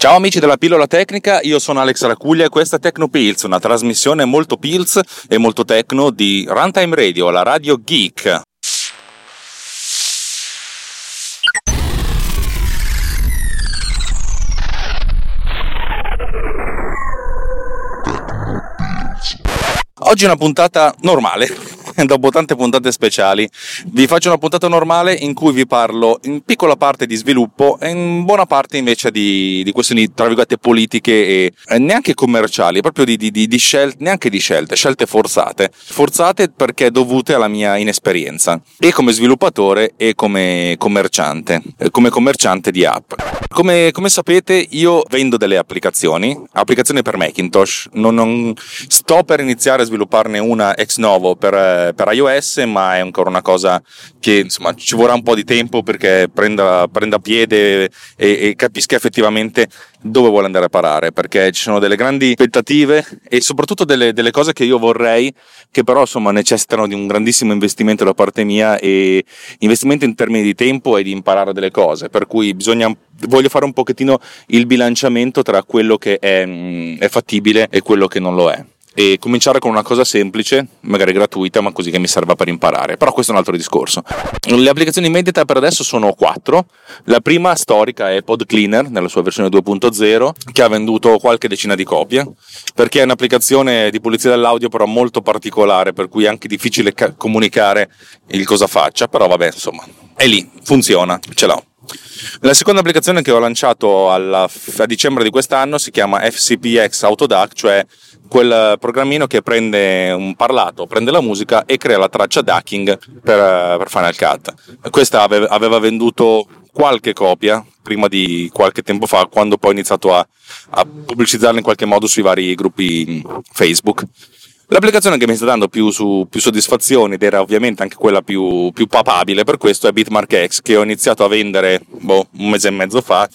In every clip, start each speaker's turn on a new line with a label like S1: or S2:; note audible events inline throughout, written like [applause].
S1: Ciao amici della pillola tecnica, io sono Alex Racuglia e questa è Tecno Pills, una trasmissione molto pills e molto tecno di Runtime Radio, la radio geek. Oggi è una puntata normale, [laughs] dopo tante puntate speciali. Vi faccio una puntata normale in cui vi parlo in piccola parte di sviluppo e in buona parte invece di, di questioni, tra virgolette, politiche e, neanche commerciali, proprio di, di, di, scelte, neanche di scelte, scelte forzate. Forzate perché dovute alla mia inesperienza, e come sviluppatore e come commerciante, come commerciante di app. Come, come sapete io vendo delle applicazioni, applicazioni per Macintosh, non, non sto per iniziare a svilupparne una ex novo per, per, iOS, ma è ancora una cosa che insomma ci vorrà un po' di tempo perché prenda, prenda piede e, e capisca effettivamente dove vuole andare a parare, perché ci sono delle grandi aspettative e soprattutto delle, delle cose che io vorrei, che però insomma necessitano di un grandissimo investimento da parte mia e investimento in termini di tempo e di imparare delle cose, per cui bisogna voglio fare un pochettino il bilanciamento tra quello che è, mm, è fattibile e quello che non lo è e cominciare con una cosa semplice, magari gratuita, ma così che mi serva per imparare. Però questo è un altro discorso. Le applicazioni Medita per adesso sono quattro. La prima storica è Pod Cleaner nella sua versione 2.0, che ha venduto qualche decina di copie, perché è un'applicazione di pulizia dell'audio però molto particolare, per cui è anche difficile ca- comunicare il cosa faccia, però vabbè, insomma, è lì, funziona, ce l'ho. La seconda applicazione che ho lanciato alla, a dicembre di quest'anno si chiama FCPX Autodac, cioè quel programmino che prende un parlato, prende la musica e crea la traccia ducking per, per Final Cut. Questa aveva, venduto qualche copia prima di qualche tempo fa, quando poi ho iniziato a, a pubblicizzarla in qualche modo sui vari gruppi Facebook. L'applicazione che mi sta dando più, su, più soddisfazioni ed era ovviamente anche quella più, più papabile per questo è Bitmark X che ho iniziato a vendere boh, un mese e mezzo fa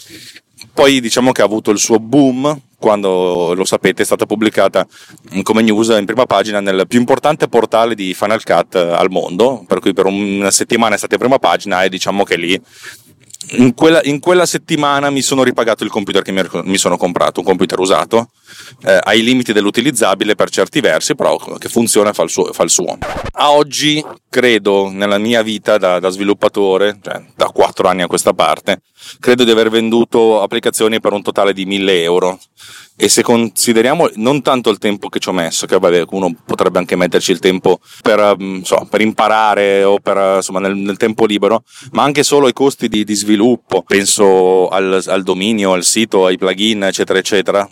S1: poi diciamo che ha avuto il suo boom quando lo sapete è stata pubblicata come news in prima pagina nel più importante portale di Final Cut al mondo, per cui per una settimana è stata in prima pagina e diciamo che lì in quella, in quella, settimana mi sono ripagato il computer che mi, sono comprato, un computer usato, eh, ai limiti dell'utilizzabile per certi versi, però che funziona fa il suo. Fa il suo. A oggi, credo, nella mia vita da, da sviluppatore, cioè da 4 anni a questa parte, credo di aver venduto applicazioni per un totale di 1000 euro e se consideriamo non tanto il tempo che ci ho messo, che vabbè, uno potrebbe anche metterci il tempo per, mm, so, per imparare o per, insomma, nel, nel, tempo libero, ma anche solo i costi di, di sviluppo, penso al, al, dominio, al sito, ai plugin, eccetera, eccetera.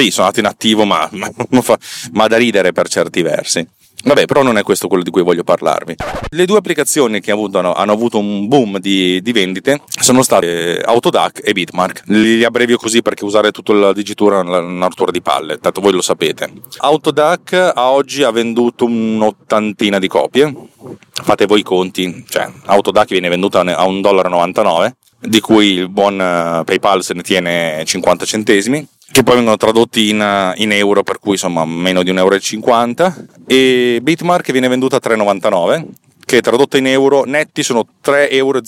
S1: Sì, sono andato in attivo, ma, ma, [laughs] ma da ridere per certi versi. Vabbè, però non è questo quello di cui voglio parlarvi. Le due applicazioni che hanno, hanno avuto un boom di, di, vendite sono state Autodac e Bitmark. Li abbrevio così perché usare tutto il digitura è una rottura di palle, tanto voi lo sapete. Autodac a oggi ha venduto un'ottantina di copie. Fate voi i conti, cioè Autodac viene venduta a 1,99$, di cui il buon eh, PayPal se ne tiene 50 centesimi che poi vengono tradotti in, in, euro, per cui insomma meno di 1,50 euro. E Bitmark viene venduta a 3,99 che tradotta in euro netti sono 3,01 euro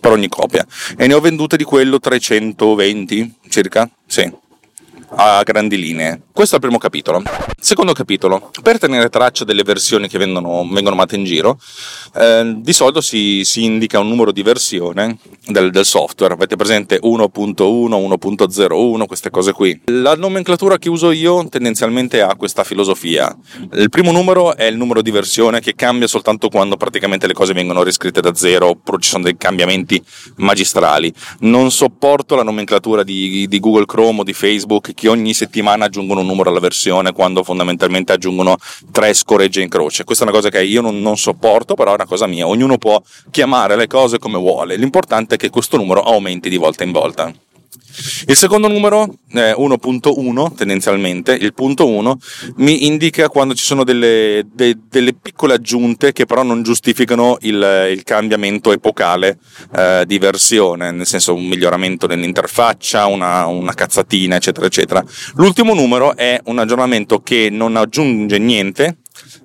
S1: per ogni copia. E ne ho vendute di quello 320 circa, sì a grandi linee. Questo è il primo capitolo. Secondo capitolo, per tenere traccia delle versioni che vengono, vengono mate in giro, eh, di solito si, si, indica un numero di versione del, del, software. Avete presente 1.1, 1.01, queste cose qui. La nomenclatura che uso io tendenzialmente ha questa filosofia. Il primo numero è il numero di versione che cambia soltanto quando praticamente le cose vengono riscritte da zero, oppure ci sono dei cambiamenti magistrali. Non sopporto la nomenclatura di, di Google Chrome o di Facebook che ogni settimana aggiungono un numero alla versione quando fondamentalmente aggiungono tre scoregge in croce. Questa è una cosa che io non, non sopporto, però è una cosa mia. Ognuno può chiamare le cose come vuole. L'importante è che questo numero aumenti di volta in volta. Il secondo numero, eh, 1.1 tendenzialmente, il punto 1, mi indica quando ci sono delle, de, delle piccole aggiunte che però non giustificano il, il cambiamento epocale eh, di versione, nel senso un miglioramento nell'interfaccia, una, una cazzatina, eccetera, eccetera. L'ultimo numero è un aggiornamento che non aggiunge niente,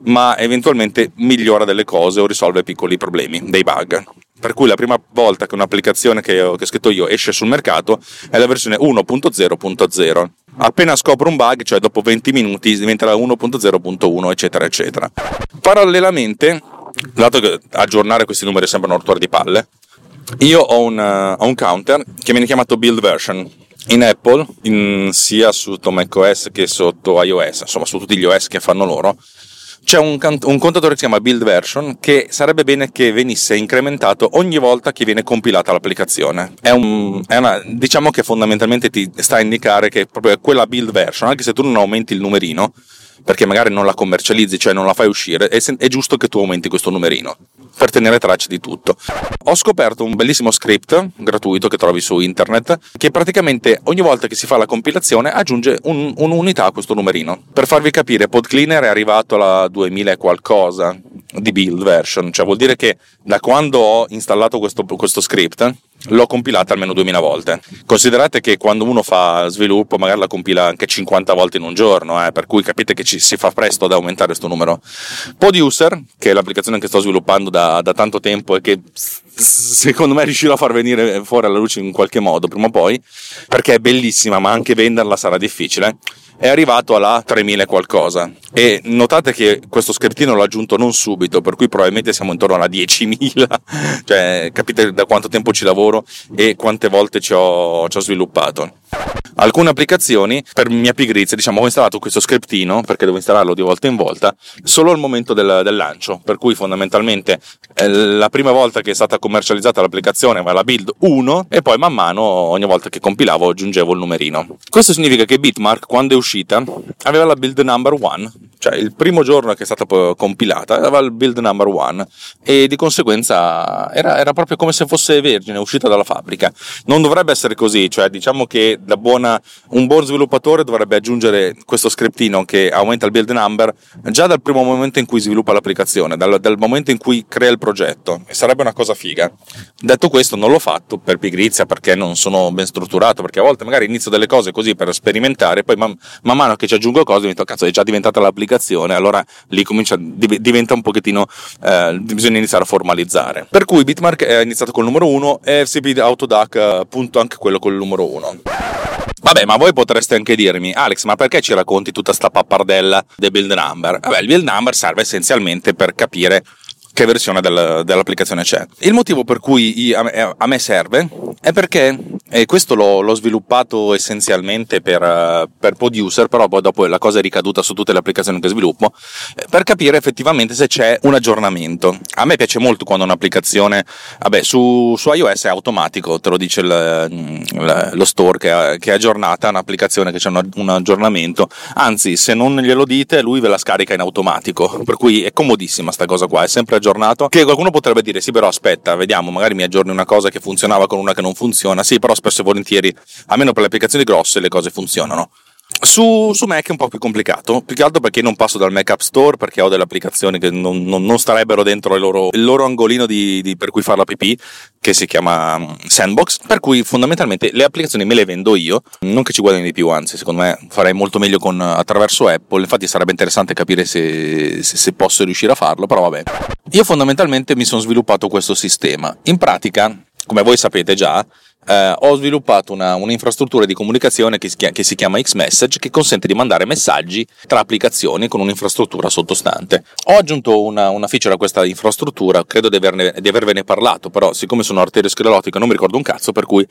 S1: ma eventualmente migliora delle cose o risolve piccoli problemi, dei bug. Per cui la prima volta che un'applicazione che ho, scritto io esce sul mercato è la versione 1.0.0. Appena scopro un bug, cioè dopo 20 minuti, diventerà 1.0.1, eccetera, eccetera. Parallelamente, dato che aggiornare questi numeri sembra un rottura di palle, io ho un, uh, ho un counter che viene chiamato build version in Apple, in, sia sotto macOS che sotto iOS, insomma su tutti gli OS che fanno loro, c'è un, un, contatore che si chiama build version che sarebbe bene che venisse incrementato ogni volta che viene compilata l'applicazione. È, un, è una, diciamo che fondamentalmente ti sta a indicare che proprio quella build version, anche se tu non aumenti il numerino, perché magari non la commercializzi, cioè non la fai uscire, è, è giusto che tu aumenti questo numerino per tenere traccia di tutto. Ho scoperto un bellissimo script gratuito che trovi su internet che praticamente ogni volta che si fa la compilazione aggiunge un, un'unità a questo numerino. Per farvi capire, PodCleaner è arrivato alla 2000 e qualcosa di build version, cioè vuol dire che da quando ho installato questo, questo script l'ho compilata almeno 2000 volte. Considerate che quando uno fa sviluppo magari la compila anche 50 volte in un giorno, eh, per cui capite che ci si fa presto ad aumentare questo numero. Poduser, che è l'applicazione che sto sviluppando da, da tanto tempo e che secondo me riuscirò a far venire fuori alla luce in qualche modo prima o poi, perché è bellissima, ma anche venderla sarà difficile è arrivato alla 3000 qualcosa. E notate che questo scriptino l'ho aggiunto non subito per cui probabilmente siamo intorno alla 10.000 [laughs] cioè capite da quanto tempo ci lavoro e quante volte ci ho, ci ho sviluppato. Alcune applicazioni per mia pigrizia diciamo ho installato questo scriptino perché devo installarlo di volta in volta solo al momento del, del lancio. Per cui fondamentalmente la prima volta che è stata commercializzata l'applicazione aveva la build 1 e poi man mano ogni volta che compilavo aggiungevo il numerino. Questo significa che Bitmark quando è uscita aveva la build number 1 cioè il primo giorno che è stata compilata aveva il build number 1 e di conseguenza era, era proprio come se fosse vergine uscita dalla fabbrica non dovrebbe essere così cioè diciamo che buona, un buon sviluppatore dovrebbe aggiungere questo scriptino che aumenta il build number già dal primo momento in cui sviluppa l'applicazione, dal, dal momento in cui crea il progetto. E sarebbe una cosa figa. Detto questo, non l'ho fatto per pigrizia perché non sono ben strutturato, perché a volte magari inizio delle cose così per sperimentare, poi man, man mano che ci aggiungo cose mi dico, cazzo, è già diventata l'applicazione, allora lì comincia, diventa un pochettino, eh, bisogna iniziare a formalizzare. Per cui Bitmark è iniziato col numero 1 e FCP Autodac appunto anche quello col numero 1. Vabbè, ma voi potreste anche dirmi, Alex, ma perché ci racconti tutta sta pappardella del build number? Vabbè, il build number serve essenzialmente per capire che versione del, dell'applicazione c'è. Il motivo per cui a, a me serve è perché e questo l'ho, l'ho, sviluppato essenzialmente per, per Poduser, però poi dopo la cosa è ricaduta su tutte le applicazioni che sviluppo, eh, per capire effettivamente se c'è un aggiornamento. A me piace molto quando un'applicazione, vabbè, su, su iOS è automatico, te lo dice il, lo store che, che, è aggiornata, un'applicazione che c'è un, un aggiornamento, anzi se non glielo dite lui ve la scarica in automatico, per cui è comodissima sta cosa qua, è sempre aggiornato, che qualcuno potrebbe dire sì però aspetta, vediamo, magari mi aggiorni una cosa che funzionava con una che non funziona, sì però spesso e volentieri, almeno per le applicazioni grosse, le cose funzionano. Su, su, Mac è un po' più complicato, più che altro perché non passo dal Mac App Store, perché ho delle applicazioni che non, non, non starebbero dentro il loro, il loro angolino di, di, per cui fare la PP, che si chiama mm, Sandbox, per cui fondamentalmente le applicazioni me le vendo io, non che ci guadagni di più, anzi secondo me farei molto meglio con, attraverso Apple, infatti sarebbe interessante capire se, se, se posso riuscire a farlo, però vabbè. Io fondamentalmente mi sono sviluppato questo sistema, in pratica, come voi sapete già, eh, ho sviluppato una, un'infrastruttura di comunicazione che si, chiama, che si chiama Xmessage che consente di mandare messaggi tra applicazioni con un'infrastruttura sottostante. Ho aggiunto una, una feature a questa infrastruttura, credo di, averne, di avervene parlato, però siccome sono arteriosclerotico non mi ricordo un cazzo, per cui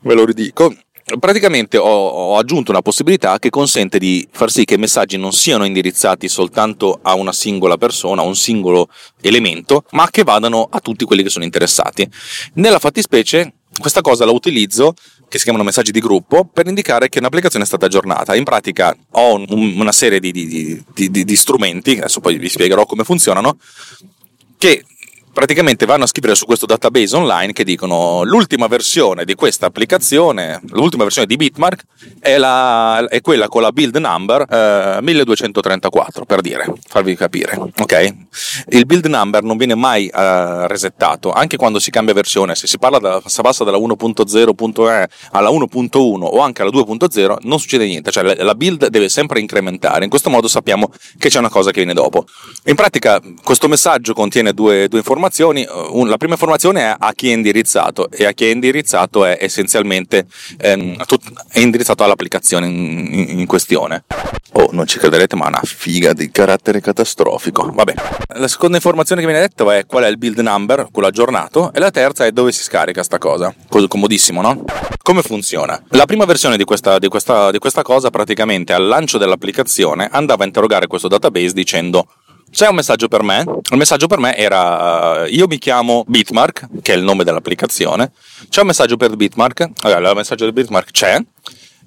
S1: ve lo ridico praticamente ho, ho, aggiunto una possibilità che consente di far sì che i messaggi non siano indirizzati soltanto a una singola persona, a un singolo elemento, ma che vadano a tutti quelli che sono interessati. Nella fattispecie questa cosa la utilizzo, che si chiamano messaggi di gruppo, per indicare che un'applicazione è stata aggiornata. In pratica ho un, una serie di, di, di, di strumenti, adesso poi vi spiegherò come funzionano, che praticamente vanno a scrivere su questo database online che dicono l'ultima versione di questa applicazione, l'ultima versione di Bitmark è, la, è quella con la build number eh, 1234 per dire, farvi capire, ok? Il build number non viene mai eh, resettato, anche quando si cambia versione, se si da, se passa dalla 1.0.e alla 1.1 o anche alla 2.0 non succede niente, cioè la build deve sempre incrementare, in questo modo sappiamo che c'è una cosa che viene dopo. In pratica questo messaggio contiene due, due informazioni informazioni, la prima informazione è a chi è indirizzato e a chi è indirizzato è essenzialmente ehm, è indirizzato all'applicazione in, in, questione. Oh, non ci crederete, ma è una figa di carattere catastrofico. Vabbè. La seconda informazione che viene detta è qual è il build number, quello aggiornato, e la terza è dove si scarica sta cosa. Comodissimo, no? Come funziona? La prima versione di questa, di questa, di questa cosa praticamente al lancio dell'applicazione andava a interrogare questo database dicendo c'è un messaggio per me. Il messaggio per me era: Io mi chiamo Bitmark, che è il nome dell'applicazione. C'è un messaggio per Bitmark. Allora, il messaggio di Bitmark c'è.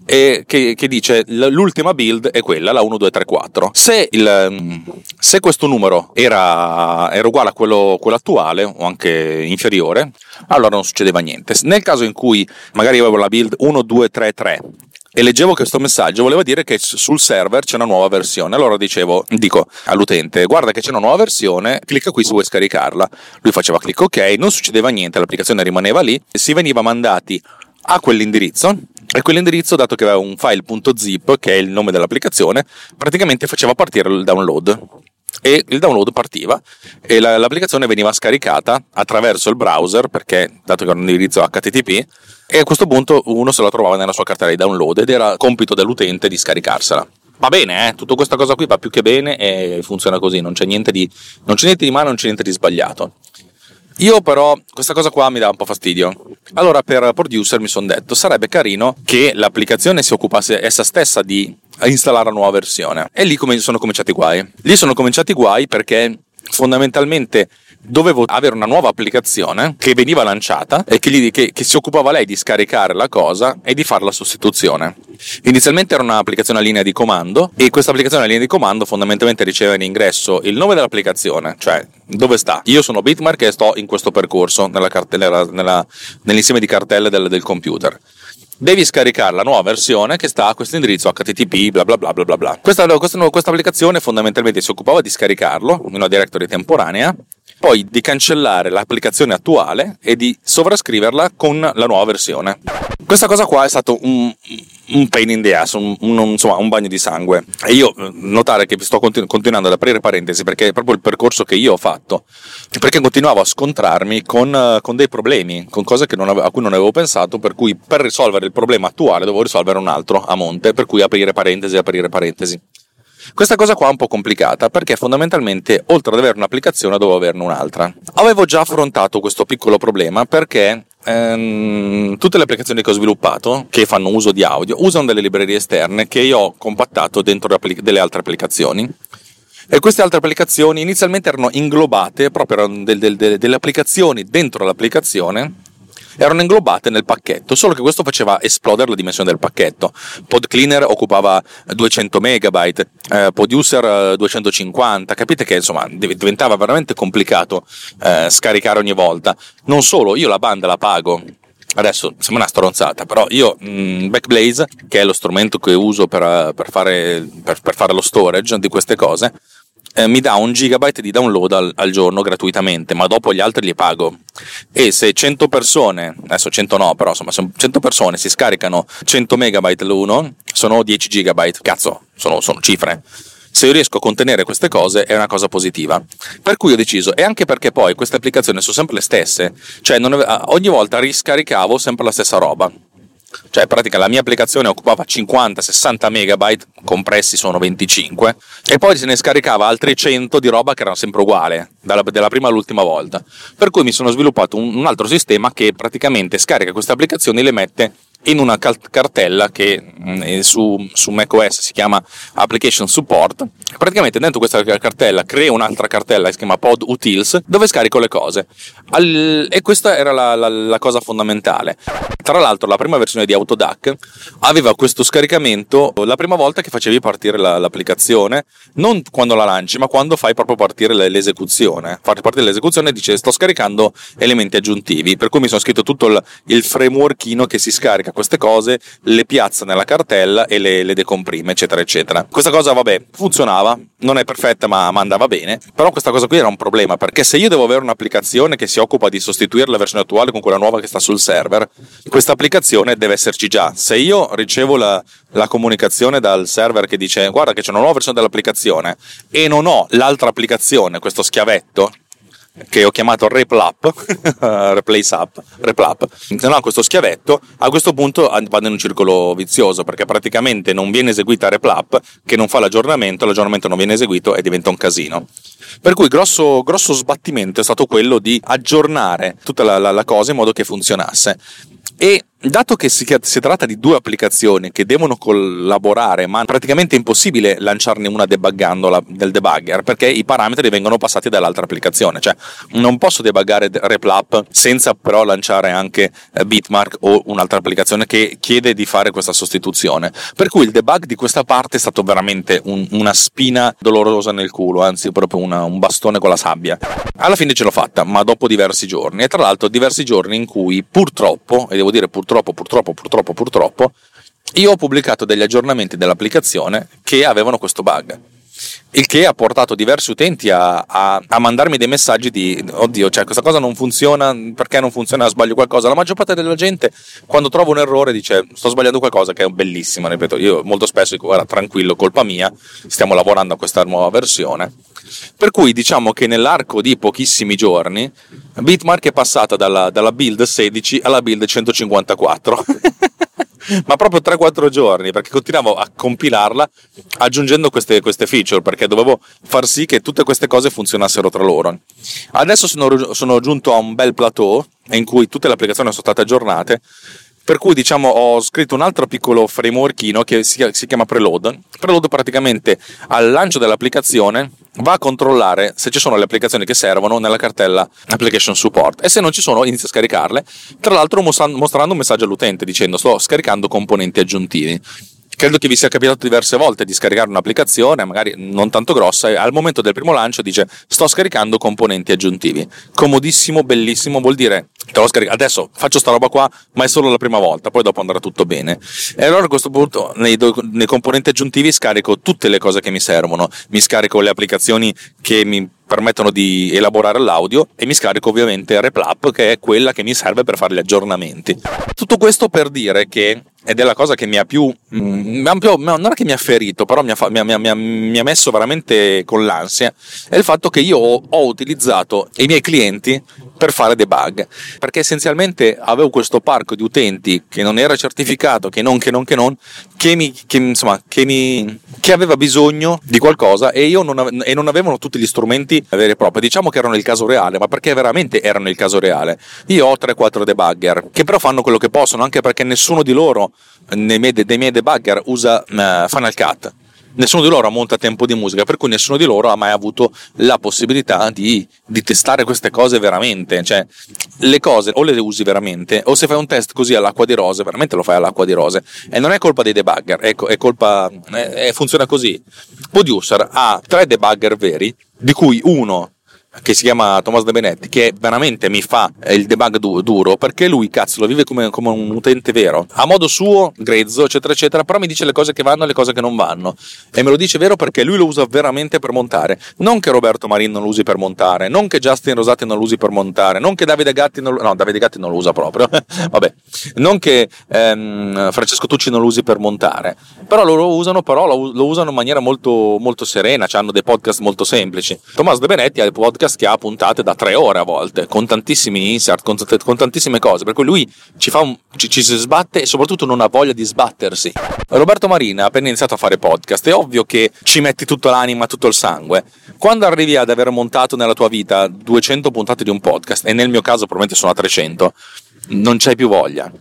S1: E che, che, dice l'ultima build è quella, la 1234. Se, il, se questo numero era, era uguale a quello, quello, attuale o anche inferiore, allora non succedeva niente. Nel caso in cui magari avevo la build 1233 e leggevo questo messaggio, voleva dire che sul server c'è una nuova versione. Allora dicevo, dico all'utente, guarda che c'è una nuova versione, clicca qui se vuoi scaricarla. Lui faceva clic ok, non succedeva niente, l'applicazione rimaneva lì, si veniva mandati a quell'indirizzo e quell'indirizzo, dato che aveva un file.zip, che è il nome dell'applicazione, praticamente faceva partire il download e il download partiva e la, l'applicazione veniva scaricata attraverso il browser perché dato che era un indirizzo HTTP e a questo punto uno se la trovava nella sua cartella di download ed era compito dell'utente di scaricarsela. Va bene, eh? tutta questa cosa qui va più che bene e funziona così, non c'è niente di, non c'è niente di male, non c'è niente di sbagliato. Io però questa cosa qua mi dà un po' fastidio. Allora per producer mi sono detto sarebbe carino che l'applicazione si occupasse essa stessa di installare la nuova versione. E lì sono cominciati i guai. Lì sono cominciati i guai perché fondamentalmente dovevo avere una nuova applicazione che veniva lanciata e che, gli, che, che, si occupava lei di scaricare la cosa e di fare la sostituzione. Inizialmente era un'applicazione a linea di comando e questa applicazione a linea di comando fondamentalmente riceve in ingresso il nome dell'applicazione, cioè dove sta. Io sono Bitmark e sto in questo percorso nella cartella, nella, nell'insieme di cartelle del, del computer devi scaricare la nuova versione che sta a questo indirizzo http bla bla bla bla bla. Questa, questa, questa applicazione fondamentalmente si occupava di scaricarlo in una directory temporanea poi di cancellare l'applicazione attuale e di sovrascriverla con la nuova versione. Questa cosa qua è stato un, un pain in the ass, un, un, insomma, un bagno di sangue. E io eh, notare che sto continu- continuando ad aprire parentesi perché è proprio il percorso che io ho fatto, perché continuavo a scontrarmi con, uh, con dei problemi, con cose ave- a cui non avevo pensato, per cui per risolvere il problema attuale dovevo risolvere un altro a monte, per cui aprire parentesi, aprire parentesi. Questa cosa qua è un po' complicata perché fondamentalmente oltre ad avere un'applicazione dovevo averne un'altra. Avevo già affrontato questo piccolo problema perché ehm, tutte le applicazioni che ho sviluppato che fanno uso di audio usano delle librerie esterne che io ho compattato dentro delle altre applicazioni. E queste altre applicazioni inizialmente erano inglobate, proprio erano del, del, del, delle applicazioni dentro l'applicazione erano inglobate nel pacchetto, solo che questo faceva esplodere la dimensione del pacchetto. Pod Cleaner occupava 200 megabyte, eh, Producer 250, capite che insomma diventava veramente complicato eh, scaricare ogni volta. Non solo, io la banda la pago, adesso sembra una stronzata, però io mm, Backblaze, che è lo strumento che uso per, per, fare, per, per, fare, lo storage di queste cose, eh, mi dà un gigabyte di download al, al, giorno gratuitamente, ma dopo gli altri li pago. E se 100 persone, adesso 100 no, però insomma, se 100 persone si scaricano 100 megabyte l'uno, sono 10 gigabyte. Cazzo, sono, sono cifre se io riesco a contenere queste cose è una cosa positiva. Per cui ho deciso, e anche perché poi queste applicazioni sono sempre le stesse, cioè non, ogni volta riscaricavo sempre la stessa roba. Cioè, in pratica la mia applicazione occupava 50-60 megabyte, compressi sono 25, e poi se ne scaricava altri 100 di roba che erano sempre uguali, dalla, dalla prima all'ultima volta. Per cui mi sono sviluppato un, un altro sistema che praticamente scarica queste applicazioni e le mette in una cartella che mm, su, su macOS si chiama Application Support. Praticamente dentro questa cartella creo un'altra cartella che si chiama Pod Utils dove scarico le cose. Al, e questa era la, la, la, cosa fondamentale. Tra l'altro la prima versione di, Autodac, aveva questo scaricamento la prima volta che facevi partire la, l'applicazione, non quando la lanci, ma quando fai proprio partire l'esecuzione. Far partire l'esecuzione dice sto scaricando elementi aggiuntivi, per cui mi sono scritto tutto il, il frameworkino che si scarica queste cose, le piazza nella cartella e le, le decomprime, eccetera, eccetera. Questa cosa, vabbè, funzionava, non è perfetta, ma, ma andava bene. Però questa cosa qui era un problema, perché se io devo avere un'applicazione che si occupa di sostituire la versione attuale con quella nuova che sta sul server, questa applicazione deve esserci già. Se io ricevo la, la comunicazione dal server che dice guarda che c'è una nuova versione dell'applicazione e non ho l'altra applicazione, questo schiavetto, che ho chiamato Replap, [laughs] Replace Up, Replap, se no ha questo schiavetto, a questo punto vado in un circolo vizioso perché praticamente non viene eseguita Replap che non fa l'aggiornamento, l'aggiornamento non viene eseguito e diventa un casino. Per cui grosso, grosso sbattimento è stato quello di aggiornare tutta la, la, la cosa in modo che funzionasse. E Dato che si, si, tratta di due applicazioni che devono collaborare, ma praticamente è impossibile lanciarne una debuggando la, del debugger perché i parametri vengono passati dall'altra applicazione. Cioè, non posso debuggare Replap senza però lanciare anche eh, Bitmark o un'altra applicazione che chiede di fare questa sostituzione. Per cui il debug di questa parte è stato veramente un, una spina dolorosa nel culo, anzi, proprio una, un bastone con la sabbia. Alla fine ce l'ho fatta, ma dopo diversi giorni. E tra l'altro, diversi giorni in cui purtroppo, e devo dire purtroppo, purtroppo, purtroppo, purtroppo, io ho pubblicato degli aggiornamenti dell'applicazione che avevano questo bug. Il che ha portato diversi utenti a, a, a, mandarmi dei messaggi di oddio, cioè questa cosa non funziona, perché non funziona, sbaglio qualcosa. La maggior parte della gente quando trova un errore dice sto sbagliando qualcosa, che è bellissima, ripeto, io molto spesso dico guarda tranquillo, colpa mia, stiamo lavorando a questa nuova versione. Per cui diciamo che nell'arco di pochissimi giorni Bitmark è passata dalla, dalla build 16 alla build 154. [laughs] ma proprio 3-4 giorni perché continuavo a compilarla aggiungendo queste, queste, feature perché dovevo far sì che tutte queste cose funzionassero tra loro. Adesso sono, sono giunto a un bel plateau in cui tutte le applicazioni sono state aggiornate per cui diciamo ho scritto un altro piccolo frameworkino che si, si chiama Preload. Preload praticamente al lancio dell'applicazione va a controllare se ci sono le applicazioni che servono nella cartella application support e se non ci sono inizia a scaricarle tra l'altro mostrando un messaggio all'utente dicendo sto scaricando componenti aggiuntivi credo che vi sia capitato diverse volte di scaricare un'applicazione, magari non tanto grossa, e al momento del primo lancio dice sto scaricando componenti aggiuntivi. Comodissimo, bellissimo, vuol dire te l'ho scaricato, adesso faccio sta roba qua, ma è solo la prima volta, poi dopo andrà tutto bene. E allora a questo punto nei, nei componenti aggiuntivi scarico tutte le cose che mi servono, mi scarico le applicazioni che mi permettono di elaborare l'audio e mi scarico ovviamente Replap che è quella che mi serve per fare gli aggiornamenti. Tutto questo per dire che ed è la cosa che mi ha più, mm, non è che mi ha ferito, però mi ha, mi, ha, mi, ha, mi ha, messo veramente con l'ansia, è il fatto che io ho, ho utilizzato i miei clienti per fare debug, perché essenzialmente avevo questo parco di utenti che non era certificato, che non, che non, che non, che, mi, che, insomma, che, mi, che aveva bisogno di qualcosa e, io non, ave, e non avevano tutti gli strumenti veri e propri. Diciamo che erano il caso reale, ma perché veramente erano il caso reale. Io ho 3-4 debugger che però fanno quello che possono, anche perché nessuno di loro nei miei, dei miei debugger usa uh, Final Cut nessuno di loro ha molto tempo di musica, per cui nessuno di loro ha mai avuto la possibilità di, di, testare queste cose veramente. Cioè, le cose o le usi veramente, o se fai un test così all'acqua di rose, veramente lo fai all'acqua di rose. E non è colpa dei debugger, è, è colpa. È, funziona così. Producer ha tre debugger veri, di cui uno che si chiama Thomas De Benetti, che veramente mi fa il debug du- duro perché lui, cazzo, lo vive come, come, un utente vero, a modo suo, grezzo, eccetera, eccetera, però mi dice le cose che vanno e le cose che non vanno. E me lo dice vero perché lui lo usa veramente per montare. Non che Roberto Marin non lo usi per montare, non che Justin Rosati non lo usi per montare, non che Davide Gatti non lo... No, Davide Gatti non lo usa proprio. [laughs] Vabbè, non che ehm, Francesco Tucci non lo usi per montare, però loro usano, però lo, lo usano in maniera molto, molto serena, cioè hanno dei podcast molto semplici. Thomas De Benetti ha il podcast podcast che ha puntate da tre ore a volte, con tantissimi insert, con, con tantissime cose, per cui lui ci, fa un, ci, ci, sbatte e soprattutto non ha voglia di sbattersi. Roberto Marina ha appena iniziato a fare podcast, è ovvio che ci metti tutta l'anima, tutto il sangue. Quando arrivi ad aver montato nella tua vita 200 puntate di un podcast, e nel mio caso probabilmente sono a 300, non c'hai più voglia. [laughs]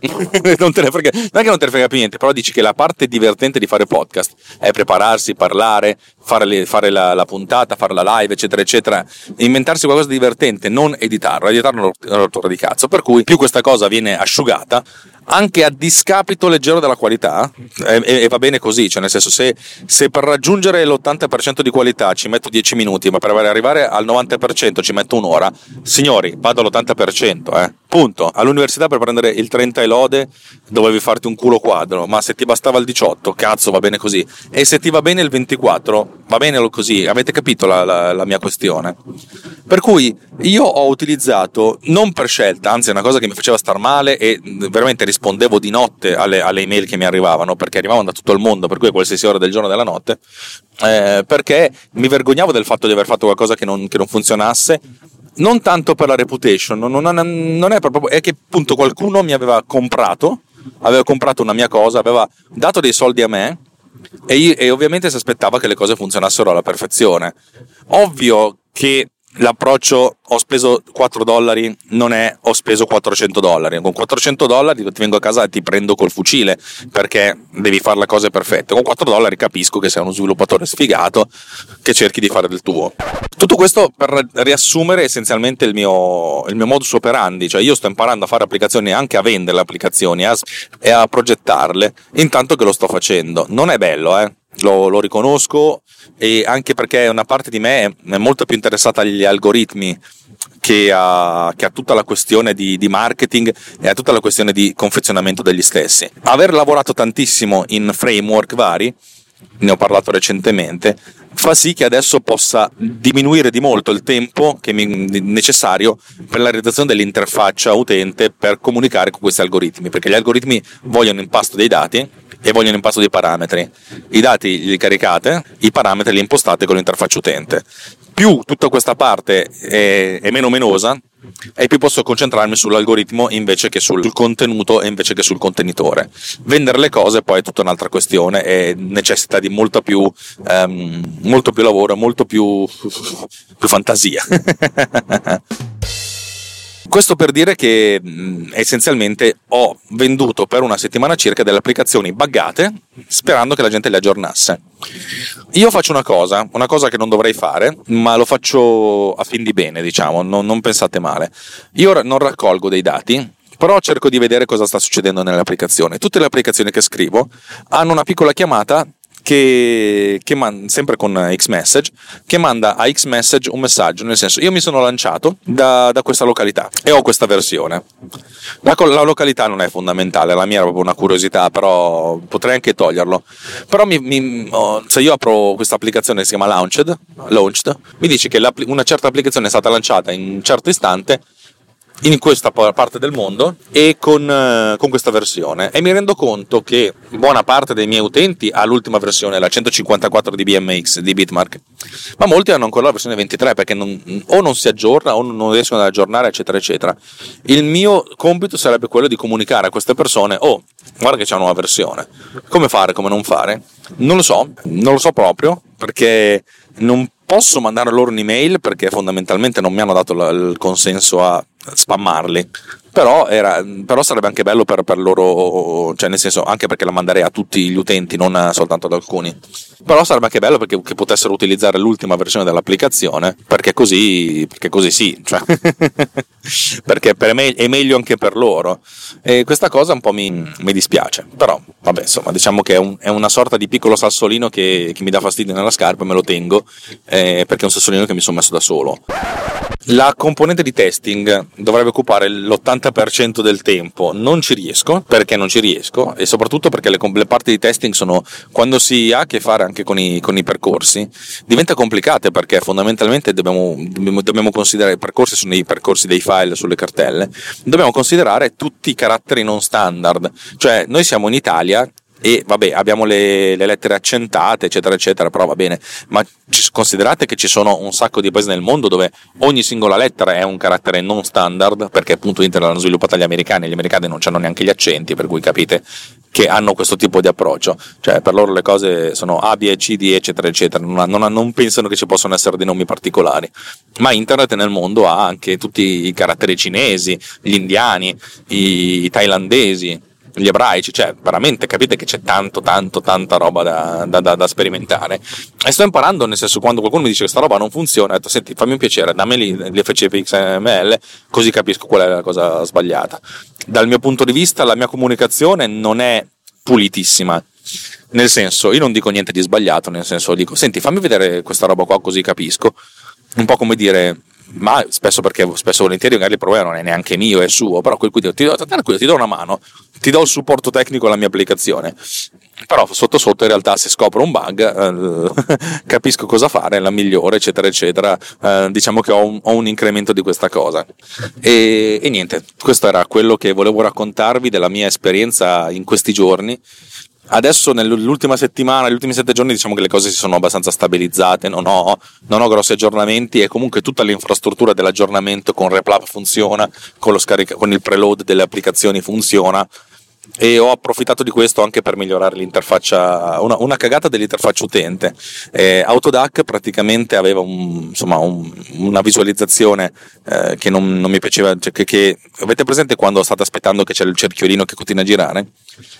S1: non, te ne frega, non è che non te ne frega più niente, però dici che la parte divertente di fare podcast è prepararsi, parlare, fare, le, fare la, la, puntata, fare la live, eccetera, eccetera. Inventarsi qualcosa di divertente, non editarlo. Editarlo è una rottura di cazzo. Per cui più questa cosa viene asciugata, anche a discapito leggero della qualità, e, e, va bene così, cioè nel senso se, se, per raggiungere l'80% di qualità ci metto 10 minuti, ma per arrivare al 90% ci metto un'ora, signori, vado all'80%, eh. Punto. All'università per prendere il 30 e lode dovevi farti un culo quadro, ma se ti bastava il 18, cazzo, va bene così. E se ti va bene il 24, va bene così. Avete capito la, la, la mia questione? Per cui io ho utilizzato, non per scelta, anzi è una cosa che mi faceva star male e veramente rispondevo di notte alle, alle email che mi arrivavano, perché arrivavano da tutto il mondo, per cui a qualsiasi ora del giorno e della notte, eh, perché mi vergognavo del fatto di aver fatto qualcosa che non, che non funzionasse non tanto per la reputation, non, non, non, è proprio, è che appunto qualcuno mi aveva comprato, aveva comprato una mia cosa, aveva dato dei soldi a me e, io, e ovviamente si aspettava che le cose funzionassero alla perfezione. Ovvio che l'approccio ho speso 4 dollari non è ho speso 400 dollari. Con 400 dollari ti vengo a casa e ti prendo col fucile perché devi fare le cose perfette. Con 4 dollari capisco che sei uno sviluppatore sfigato che cerchi di fare del tuo. Tutto questo per riassumere essenzialmente il mio, il mio modus operandi. Cioè io sto imparando a fare applicazioni anche a vendere le applicazioni e a progettarle intanto che lo sto facendo. Non è bello eh lo, lo, riconosco e anche perché una parte di me è molto più interessata agli algoritmi che a, che a tutta la questione di, di, marketing e a tutta la questione di confezionamento degli stessi. Aver lavorato tantissimo in framework vari, ne ho parlato recentemente, fa sì che adesso possa diminuire di molto il tempo mi, necessario per la realizzazione dell'interfaccia utente per comunicare con questi algoritmi, perché gli algoritmi vogliono impasto dei dati e vogliono impasto dei parametri. I dati li caricate, i parametri li impostate con l'interfaccia utente. Più tutta questa parte è, è meno menosa, e più posso concentrarmi sull'algoritmo invece che sul contenuto e invece che sul contenitore. Vendere le cose poi è tutta un'altra questione e necessita di molto più, um, molto più lavoro, molto più, [laughs] più fantasia. [laughs] Questo per dire che mh, essenzialmente ho venduto per una settimana circa delle applicazioni buggate sperando che la gente le aggiornasse. Io faccio una cosa, una cosa che non dovrei fare, ma lo faccio a fin di bene, diciamo, non, non pensate male. Io non raccolgo dei dati, però cerco di vedere cosa sta succedendo nelle applicazioni. Tutte le applicazioni che scrivo hanno una piccola chiamata che, che man, sempre con Xmessage, che manda a Xmessage un messaggio, nel senso io mi sono lanciato da, da questa località e ho questa versione. La, la, località non è fondamentale, la mia era proprio una curiosità, però potrei anche toglierlo. Però mi, mi, oh, se io apro questa applicazione che si chiama Launched, Launched mi dice che una certa applicazione è stata lanciata in un certo istante in questa parte del mondo e con, eh, con, questa versione e mi rendo conto che buona parte dei miei utenti ha l'ultima versione, la 154 di BMX di Bitmark, ma molti hanno ancora la versione 23 perché non, o non si aggiorna o non riescono ad aggiornare eccetera eccetera. Il mio compito sarebbe quello di comunicare a queste persone oh guarda che c'è una nuova versione, come fare, come non fare? Non lo so, non lo so proprio perché non posso mandare loro un'email perché fondamentalmente non mi hanno dato il consenso a spammarli. Però, era, però, sarebbe anche bello per, per, loro, cioè nel senso anche perché la manderei a tutti gli utenti, non soltanto ad alcuni. Però sarebbe anche bello perché che potessero utilizzare l'ultima versione dell'applicazione, perché così, perché così sì, cioè [laughs] perché per me è meglio anche per loro. E questa cosa un po' mi, mi dispiace, però vabbè, insomma, diciamo che è, un, è, una sorta di piccolo sassolino che, che, mi dà fastidio nella scarpa e me lo tengo, eh, perché è un sassolino che mi sono messo da solo. La componente di testing dovrebbe occupare l'80% del tempo, non ci riesco, perché non ci riesco e soprattutto perché le, le parti di testing sono, quando si ha a che fare anche con i, con i percorsi, diventa complicate perché fondamentalmente dobbiamo, dobbiamo, dobbiamo considerare, i percorsi sono i percorsi dei file sulle cartelle, dobbiamo considerare tutti i caratteri non standard, cioè noi siamo in Italia e vabbè abbiamo le, le, lettere accentate eccetera eccetera però va bene. Ma considerate che ci sono un sacco di paesi nel mondo dove ogni singola lettera è un carattere non standard perché appunto Internet l'hanno sviluppata gli americani gli americani non hanno neanche gli accenti per cui capite che hanno questo tipo di approccio. Cioè per loro le cose sono A, B, C, D eccetera eccetera. Non, non, non pensano che ci possano essere dei nomi particolari. Ma Internet nel mondo ha anche tutti i caratteri cinesi gli indiani i, i thailandesi gli ebraici, cioè veramente capite che c'è tanto, tanto, tanta roba da, da, da, da, sperimentare. E sto imparando, nel senso, quando qualcuno mi dice che questa roba non funziona, ho detto, senti, fammi un piacere, dammi l'FCP XML, così capisco qual è la cosa sbagliata. Dal mio punto di vista, la mia comunicazione non è pulitissima. Nel senso, io non dico niente di sbagliato, nel senso dico, senti, fammi vedere questa roba qua così capisco. Un po' come dire, ma spesso perché spesso volentieri magari il problema non è neanche mio, è suo, però quel cui ti do, ti do una mano, ti do il supporto tecnico alla mia applicazione. Però sotto sotto in realtà se scopro un bug eh, [laughs] capisco cosa fare, la migliore, eccetera, eccetera. Eh, diciamo che ho un, ho un, incremento di questa cosa. E, e niente, questo era quello che volevo raccontarvi della mia esperienza in questi giorni Adesso nell'ultima settimana, negli ultimi sette giorni, diciamo che le cose si sono abbastanza stabilizzate, non ho, non ho grossi aggiornamenti e comunque tutta l'infrastruttura dell'aggiornamento con RepLab funziona, con, scarica, con il preload delle applicazioni funziona e ho approfittato di questo anche per migliorare l'interfaccia, una, una cagata dell'interfaccia utente. Eh, Autodac praticamente aveva un, insomma, un, una visualizzazione eh, che non, non, mi piaceva, cioè che, che, avete presente quando state aspettando che c'è il cerchiolino che continua a girare?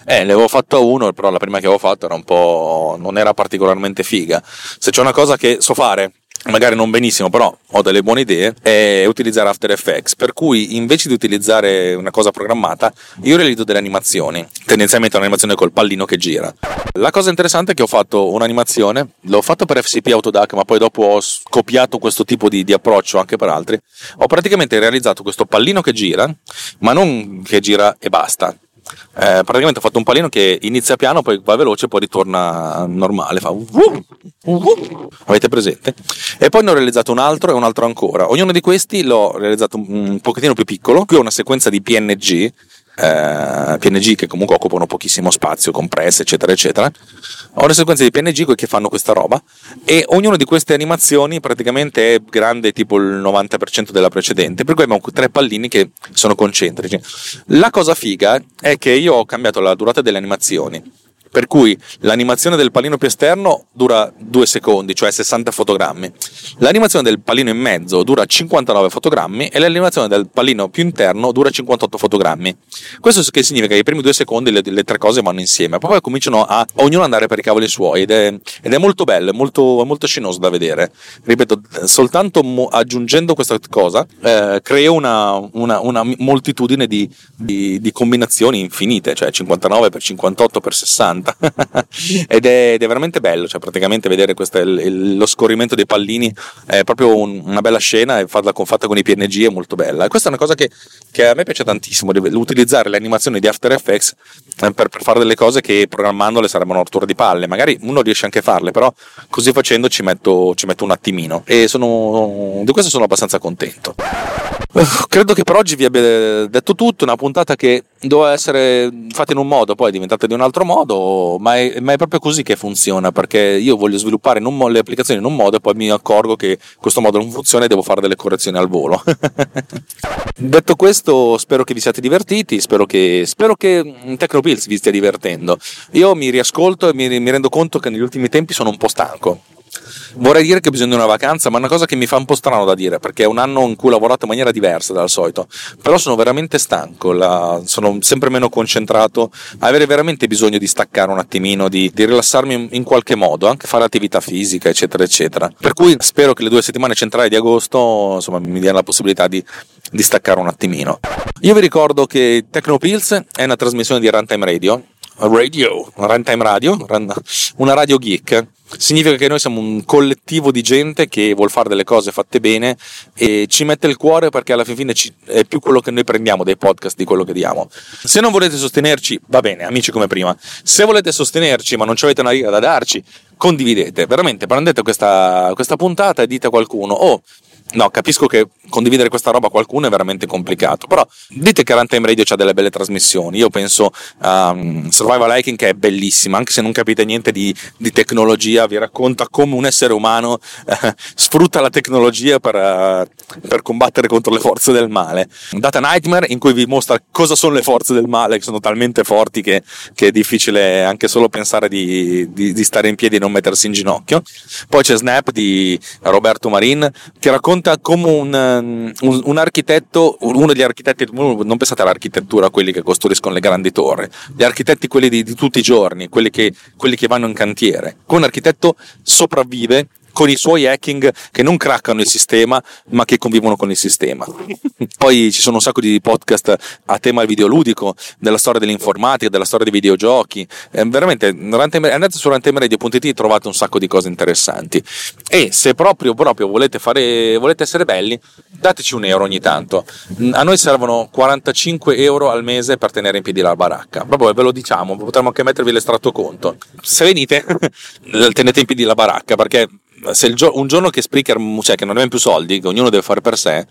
S1: Eh, ne avevo fatto uno, però la prima che avevo fatto era un po', non era particolarmente figa. Se c'è una cosa che so fare magari non benissimo, però ho delle buone idee, è utilizzare After Effects. Per cui invece di utilizzare una cosa programmata, io realizzo delle animazioni, tendenzialmente un'animazione col pallino che gira. La cosa interessante è che ho fatto un'animazione, l'ho fatto per FCP Autodac, ma poi dopo ho copiato questo tipo di, di approccio anche per altri. Ho praticamente realizzato questo pallino che gira, ma non che gira e basta eh, praticamente ho fatto un pallino che inizia piano, poi va veloce, poi ritorna normale. Fa uh, uh, uh, avete presente? E poi ne ho realizzato un altro e un altro ancora. Ognuno di questi l'ho realizzato un pochettino più piccolo. Qui ho una sequenza di PNG eh, PNG che comunque occupano pochissimo spazio, compresse, eccetera, eccetera. Ho una sequenza di PNG che fanno questa roba e ognuna di queste animazioni praticamente è grande tipo il 90% della precedente, per cui abbiamo tre pallini che sono concentrici. La cosa figa è che io ho cambiato la durata delle animazioni per cui l'animazione del pallino più esterno dura 2 secondi, cioè 60 fotogrammi. L'animazione del pallino in mezzo dura 59 fotogrammi e l'animazione del pallino più interno dura 58 fotogrammi. Questo che significa che i primi due secondi le, le tre cose vanno insieme, poi cominciano a ognuno andare per i cavoli suoi ed è, ed è molto bello, è molto, molto scenoso da vedere. Ripeto, soltanto mo, aggiungendo questa cosa eh, creo una, una, una moltitudine di, di, di combinazioni infinite, cioè 59 per 58 per 60 40 [laughs] ed, è, ed, è, veramente bello, cioè praticamente vedere questo, il, il, lo scorrimento dei pallini è proprio un, una bella scena e farla fatta con i PNG è molto bella. E questa è una cosa che, che a me piace tantissimo, utilizzare le animazioni di After Effects eh, per, per, fare delle cose che programmandole sarebbero una rottura di palle, magari uno riesce anche a farle, però così facendo ci metto, ci metto un attimino. E sono, di questo sono abbastanza contento. Credo che per oggi vi abbia detto tutto, una puntata che doveva essere fatta in un modo, poi è diventata di un altro modo, ma è, ma è proprio così che funziona, perché io voglio sviluppare mo- le applicazioni in un modo e poi mi accorgo che questo modo non funziona e devo fare delle correzioni al volo. [laughs] detto questo, spero che vi siate divertiti, spero che, spero che Tecnopills vi stia divertendo. Io mi riascolto e mi, mi rendo conto che negli ultimi tempi sono un po' stanco Vorrei dire che ho bisogno di una vacanza, ma è una cosa che mi fa un po' strano da dire, perché è un anno in cui ho lavorato in maniera diversa dal solito. Però sono veramente stanco, la, sono sempre meno concentrato, avere veramente bisogno di staccare un attimino, di, di rilassarmi in, qualche modo, anche fare attività fisica, eccetera, eccetera. Per cui spero che le due settimane centrali di agosto insomma, mi diano la possibilità di, di staccare un attimino. Io vi ricordo che Tecnopills è una trasmissione di Runtime Radio, radio, runtime radio, una radio geek. Significa che noi siamo un collettivo di gente che vuole fare delle cose fatte bene e ci mette il cuore perché alla fine è più quello che noi prendiamo dai podcast di quello che diamo. Se non volete sostenerci, va bene, amici come prima. Se volete sostenerci ma non ci avete una riga da darci, condividete. Veramente, prendete questa, questa puntata e dite a qualcuno, oh, No, capisco che condividere questa roba a qualcuno è veramente complicato, però dite che Runtime Radio ha delle belle trasmissioni. Io penso a um, Survival Hiking che è bellissima, anche se non capite niente di, di tecnologia, vi racconta come un essere umano eh, sfrutta la tecnologia per, uh, per, combattere contro le forze del male. Data Nightmare in cui vi mostra cosa sono le forze del male, che sono talmente forti che, che è difficile anche solo pensare di, di, di, stare in piedi e non mettersi in ginocchio. Poi c'è Snap di Roberto Marin che racconta come un, un, un architetto, uno degli architetti, non pensate all'architettura, quelli che costruiscono le grandi torri, gli architetti quelli di, di tutti i giorni, quelli che, quelli che vanno in cantiere, come un architetto sopravvive con i suoi hacking che non craccano il sistema ma che convivono con il sistema. [laughs] Poi ci sono un sacco di podcast a tema videoludico, della storia dell'informatica, della storia dei videogiochi. Eh, veramente andate su rantemeradio.it e trovate un sacco di cose interessanti. E se proprio, proprio volete, fare, volete essere belli, dateci un euro ogni tanto. A noi servono 45 euro al mese per tenere in piedi la baracca. Proprio ve lo diciamo, potremmo anche mettervi l'estratto conto. Se venite, [laughs] tenete in piedi la baracca perché se gio- un giorno che Spreaker, cioè che non abbiamo più soldi, che ognuno deve fare per sé,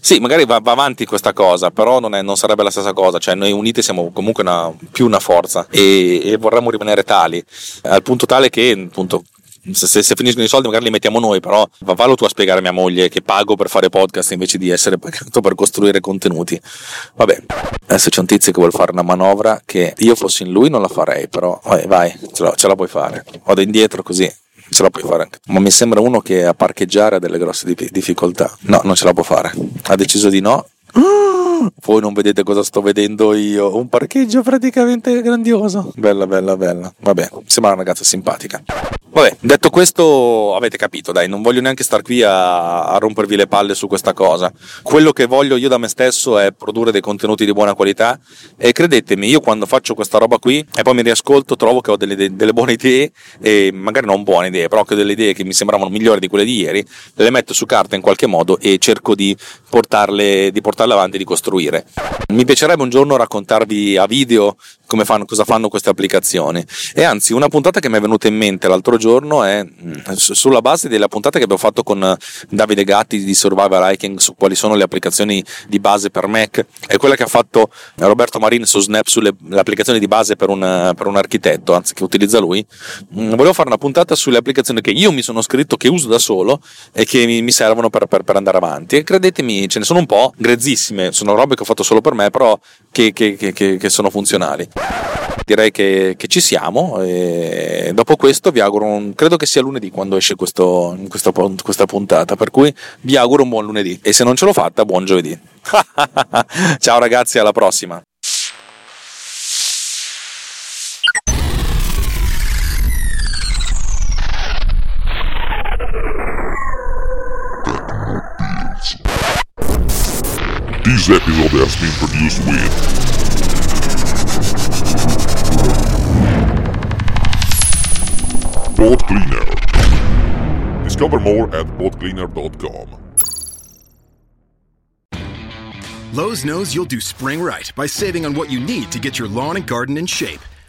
S1: sì, magari va, va avanti questa cosa, però non, è, non, sarebbe la stessa cosa, cioè noi uniti siamo comunque una, più una forza e, e, vorremmo rimanere tali, al punto tale che appunto se, se, finiscono i soldi magari li mettiamo noi, però vallo tu a spiegare a mia moglie che pago per fare podcast invece di essere pagato per costruire contenuti. Vabbè, adesso c'è un tizio che vuole fare una manovra che io fossi in lui non la farei, però vai, vai ce, la, ce la puoi fare. Vado indietro così ce la puoi fare anche. Ma mi sembra uno che a parcheggiare ha delle grosse difficoltà. No, non ce la può fare. Ha deciso di no. Voi non vedete cosa sto vedendo io. Un parcheggio praticamente grandioso. Bella, bella, bella. Vabbè, sembra una ragazza simpatica. Vabbè, detto questo, avete capito, dai, non voglio neanche star qui a, a, rompervi le palle su questa cosa. Quello che voglio io da me stesso è produrre dei contenuti di buona qualità e credetemi, io quando faccio questa roba qui e poi mi riascolto, trovo che ho delle, delle buone idee e magari non buone idee, però che ho delle idee che mi sembravano migliori di quelle di ieri, le metto su carta in qualche modo e cerco di portarle, di portarle avanti di costruire. Mi piacerebbe un giorno raccontarvi a video come fanno, cosa fanno queste applicazioni. E anzi, una puntata che mi è venuta in mente l'altro giorno è mm, sulla base della puntata che abbiamo fatto con eh, Davide Gatti di Survival Hiking su quali sono le applicazioni di base per Mac, è quella che ha fatto Roberto Marin su Snap sulle applicazioni di base per un, per un architetto, anzi che utilizza lui. Mm, volevo fare una puntata sulle applicazioni che io mi sono scritto, che uso da solo e che mi, mi servono per, per, per, andare avanti. E credetemi, ce ne sono un po' grezzissime, sono robe che ho fatto solo per me, però che, che, che, che sono funzionali. Direi che, che, ci siamo e dopo questo vi auguro, un, credo che sia lunedì quando esce questo, questa, questa puntata, per cui vi auguro un buon lunedì e se non ce l'ho fatta, buon giovedì. [laughs] Ciao ragazzi, alla prossima. This episode has been produced with Boat Cleaner. Discover more at boatcleaner.com.
S2: Lowe's knows you'll do spring right by saving on what you need to get your lawn and garden in shape.